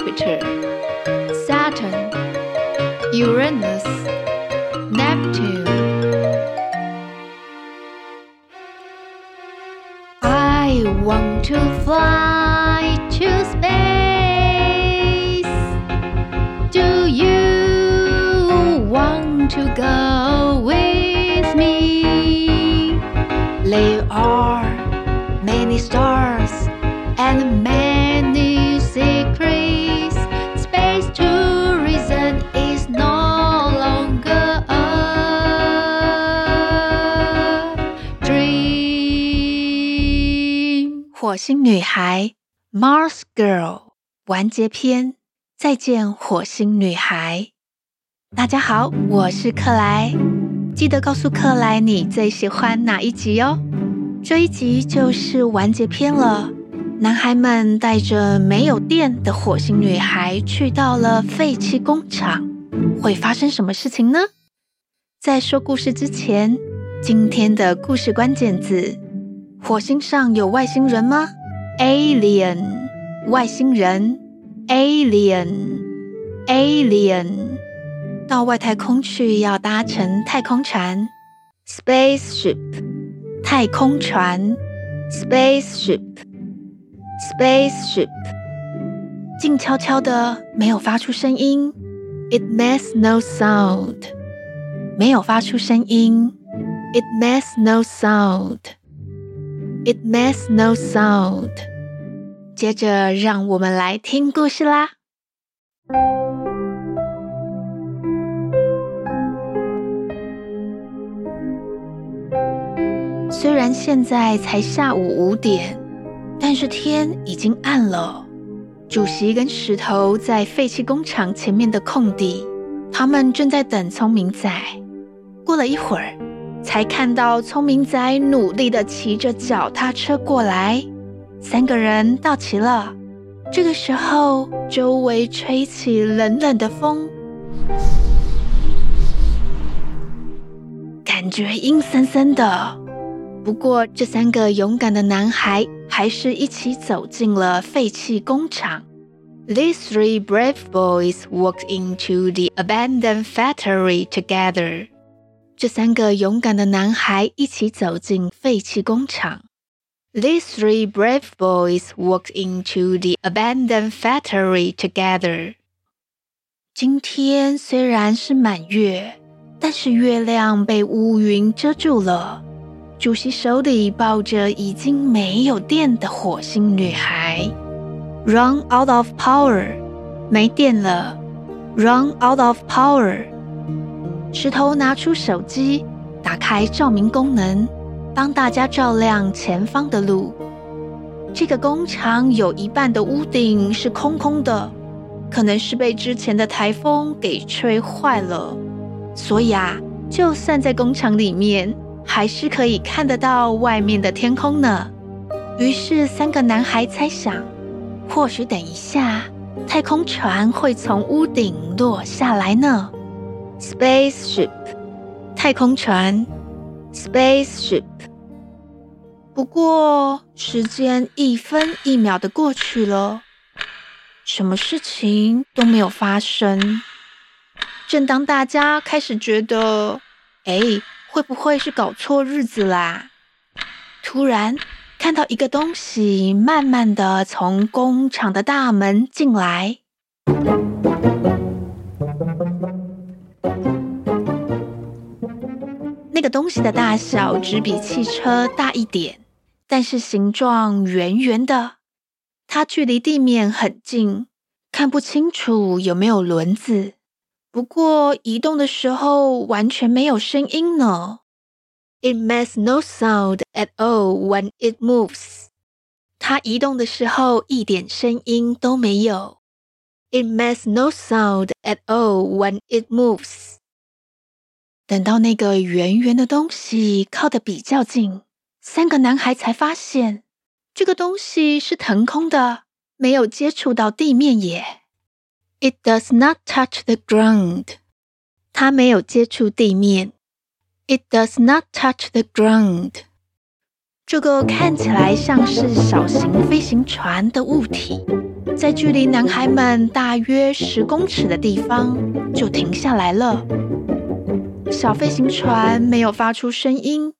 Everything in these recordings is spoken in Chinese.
Jupiter, Saturn, Uranus, Neptune. I want to fly to space. Do you want to go with me? There are many stars 星女孩 Mars Girl 完结篇，再见火星女孩。大家好，我是克莱，记得告诉克莱你最喜欢哪一集哦。这一集就是完结篇了。男孩们带着没有电的火星女孩去到了废弃工厂，会发生什么事情呢？在说故事之前，今天的故事关键字。火星上有外星人吗？Alien，外星人。Alien，Alien，到外太空去要搭乘太空船。Spaceship，太空船。Spaceship，Spaceship，静悄悄的，没有发出声音。It makes no sound，没有发出声音。It makes no sound。It makes no sound。接着，让我们来听故事啦。虽然现在才下午五点，但是天已经暗了。主席跟石头在废弃工厂前面的空地，他们正在等聪明仔。过了一会儿。才看到聪明仔努力地骑着脚踏车过来，三个人到齐了。这个时候，周围吹起冷冷的风，感觉阴森森的。不过，这三个勇敢的男孩还是一起走进了废弃工厂。These three brave boys walked into the abandoned factory together. 这三个勇敢的男孩一起走进废弃工厂。These three brave boys walked into the abandoned factory together. 今天虽然是满月，但是月亮被乌云遮住了。主席手里抱着已经没有电的火星女孩。Run out of power，没电了。Run out of power。 石头拿出手机，打开照明功能，帮大家照亮前方的路。这个工厂有一半的屋顶是空空的，可能是被之前的台风给吹坏了。所以啊，就算在工厂里面，还是可以看得到外面的天空呢。于是，三个男孩猜想，或许等一下，太空船会从屋顶落下来呢。Spaceship，太空船。Spaceship。不过，时间一分一秒的过去了，什么事情都没有发生。正当大家开始觉得，哎，会不会是搞错日子啦？突然看到一个东西慢慢的从工厂的大门进来。那个东西的大小只比汽车大一点，但是形状圆圆的。它距离地面很近，看不清楚有没有轮子。不过移动的时候完全没有声音呢。It makes no sound at all when it moves。它移动的时候一点声音都没有。It makes no sound at all when it moves。等到那个圆圆的东西靠得比较近，三个男孩才发现，这个东西是腾空的，没有接触到地面耶。It does not touch the ground。它没有接触地面。It does not touch the ground。这个看起来像是小型飞行船的物体，在距离男孩们大约十公尺的地方就停下来了。小飞行船没有发出声音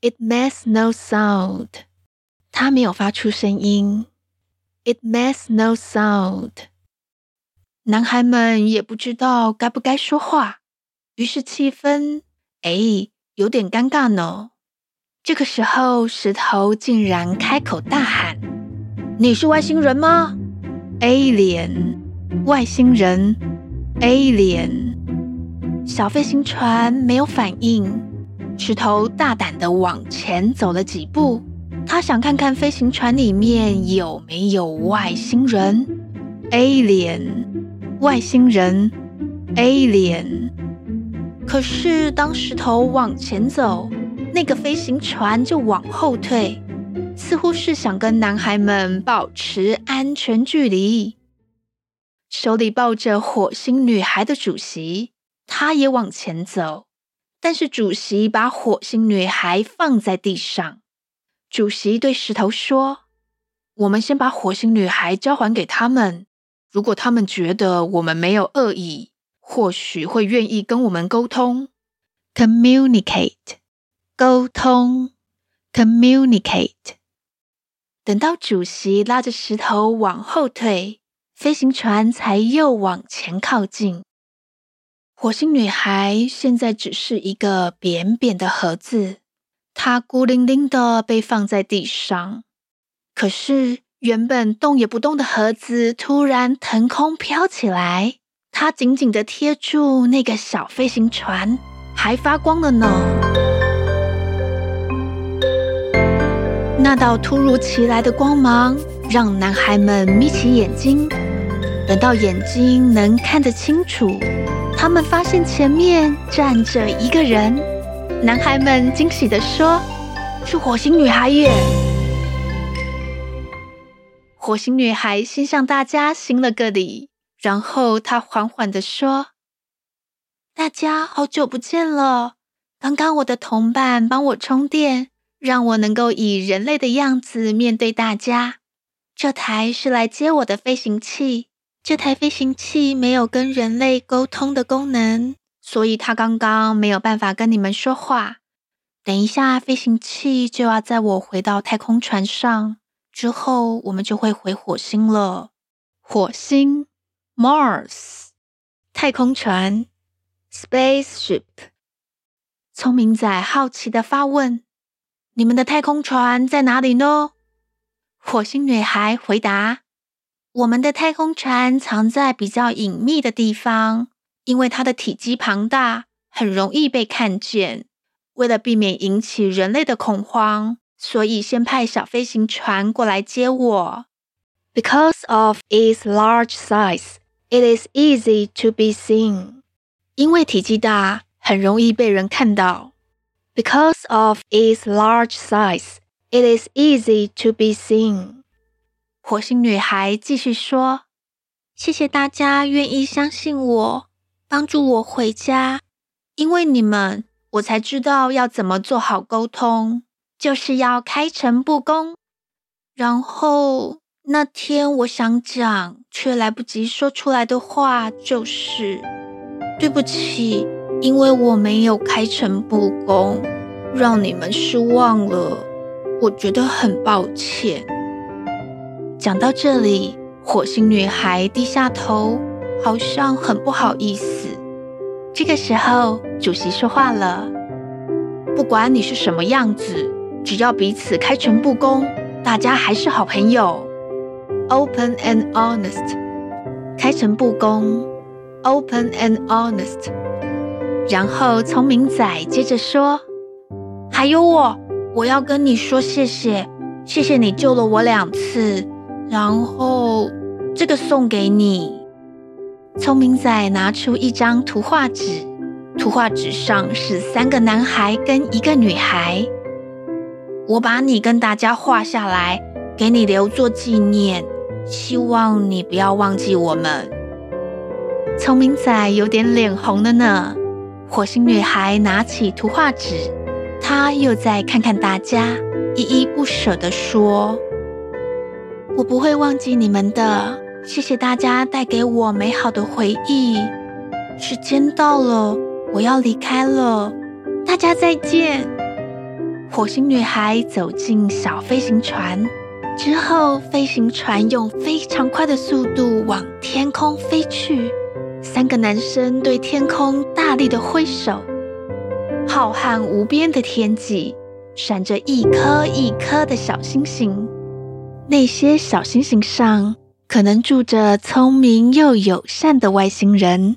，It makes no sound。它没有发出声音，It makes no sound。男孩们也不知道该不该说话，于是气氛，哎，有点尴尬呢。这个时候，石头竟然开口大喊：“你是外星人吗？”“Alien，外星人。”“Alien。”小飞行船没有反应。石头大胆地往前走了几步，他想看看飞行船里面有没有外星人。“Alien，外星人。”“Alien。”可是当石头往前走，那个飞行船就往后退，似乎是想跟男孩们保持安全距离。手里抱着火星女孩的主席，他也往前走，但是主席把火星女孩放在地上。主席对石头说：“我们先把火星女孩交还给他们，如果他们觉得我们没有恶意，或许会愿意跟我们沟通，communicate。”沟通，communicate。等到主席拉着石头往后退，飞行船才又往前靠近。火星女孩现在只是一个扁扁的盒子，她孤零零的被放在地上。可是原本动也不动的盒子突然腾空飘起来，它紧紧的贴住那个小飞行船，还发光了呢。那道突如其来的光芒让男孩们眯起眼睛，等到眼睛能看得清楚，他们发现前面站着一个人。男孩们惊喜地说：“是火星女孩耶！”火星女孩先向大家行了个礼，然后她缓缓地说：“大家好久不见了，刚刚我的同伴帮我充电。”让我能够以人类的样子面对大家。这台是来接我的飞行器。这台飞行器没有跟人类沟通的功能，所以它刚刚没有办法跟你们说话。等一下，飞行器就要载我回到太空船上，之后我们就会回火星了。火星，Mars，太空船，Spaceship。聪明仔好奇的发问。你们的太空船在哪里呢？火星女孩回答：“我们的太空船藏在比较隐秘的地方，因为它的体积庞大，很容易被看见。为了避免引起人类的恐慌，所以先派小飞行船过来接我。Because of its large size, it is easy to be seen。因为体积大，很容易被人看到。” Because of its large size, it is easy to be seen. 火星女孩继续说：“谢谢大家愿意相信我，帮助我回家。因为你们，我才知道要怎么做好沟通，就是要开诚布公。然后那天我想讲却来不及说出来的话，就是对不起。”因为我没有开诚布公，让你们失望了，我觉得很抱歉。讲到这里，火星女孩低下头，好像很不好意思。这个时候，主席说话了：“不管你是什么样子，只要彼此开诚布公，大家还是好朋友。Open and honest，开诚布公，Open and honest。”然后聪明仔接着说：“还有我，我要跟你说谢谢。谢谢你救了我两次，然后这个送给你。”聪明仔拿出一张图画纸，图画纸上是三个男孩跟一个女孩。我把你跟大家画下来，给你留作纪念，希望你不要忘记我们。聪明仔有点脸红了呢。火星女孩拿起图画纸，她又再看看大家，依依不舍地说：“我不会忘记你们的，谢谢大家带给我美好的回忆。时间到了，我要离开了，大家再见。”火星女孩走进小飞行船之后，飞行船用非常快的速度往天空飞去。三个男生对天空大力的挥手，浩瀚无边的天际闪着一颗一颗的小星星。那些小星星上可能住着聪明又友善的外星人。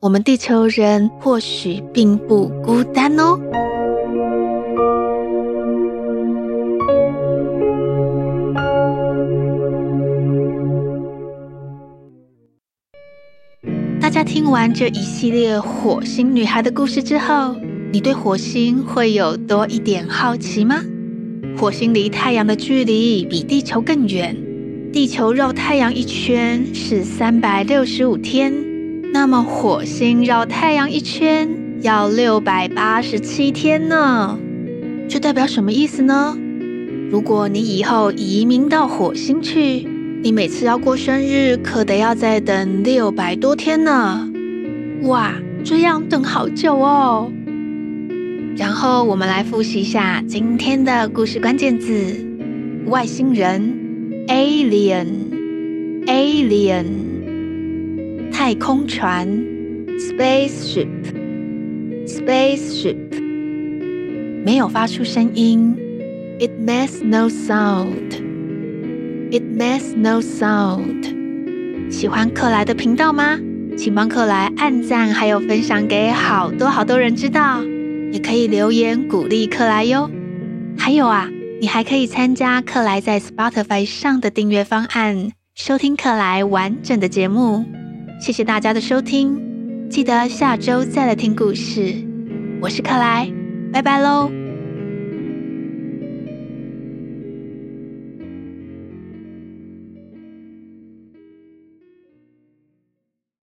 我们地球人或许并不孤单哦。大家听完这一系列火星女孩的故事之后，你对火星会有多一点好奇吗？火星离太阳的距离比地球更远，地球绕太阳一圈是三百六十五天，那么火星绕太阳一圈要六百八十七天呢？这代表什么意思呢？如果你以后移民到火星去，你每次要过生日，可得要再等六百多天呢！哇，这样等好久哦。然后我们来复习一下今天的故事关键字：外星人 （alien），alien；太空船 （spaceship），spaceship；没有发出声音 （it makes no sound）。It makes no sound。喜欢克莱的频道吗？请帮克莱按赞，还有分享给好多好多人知道。也可以留言鼓励克莱哟。还有啊，你还可以参加克莱在 Spotify 上的订阅方案，收听克莱完整的节目。谢谢大家的收听，记得下周再来听故事。我是克莱，拜拜喽。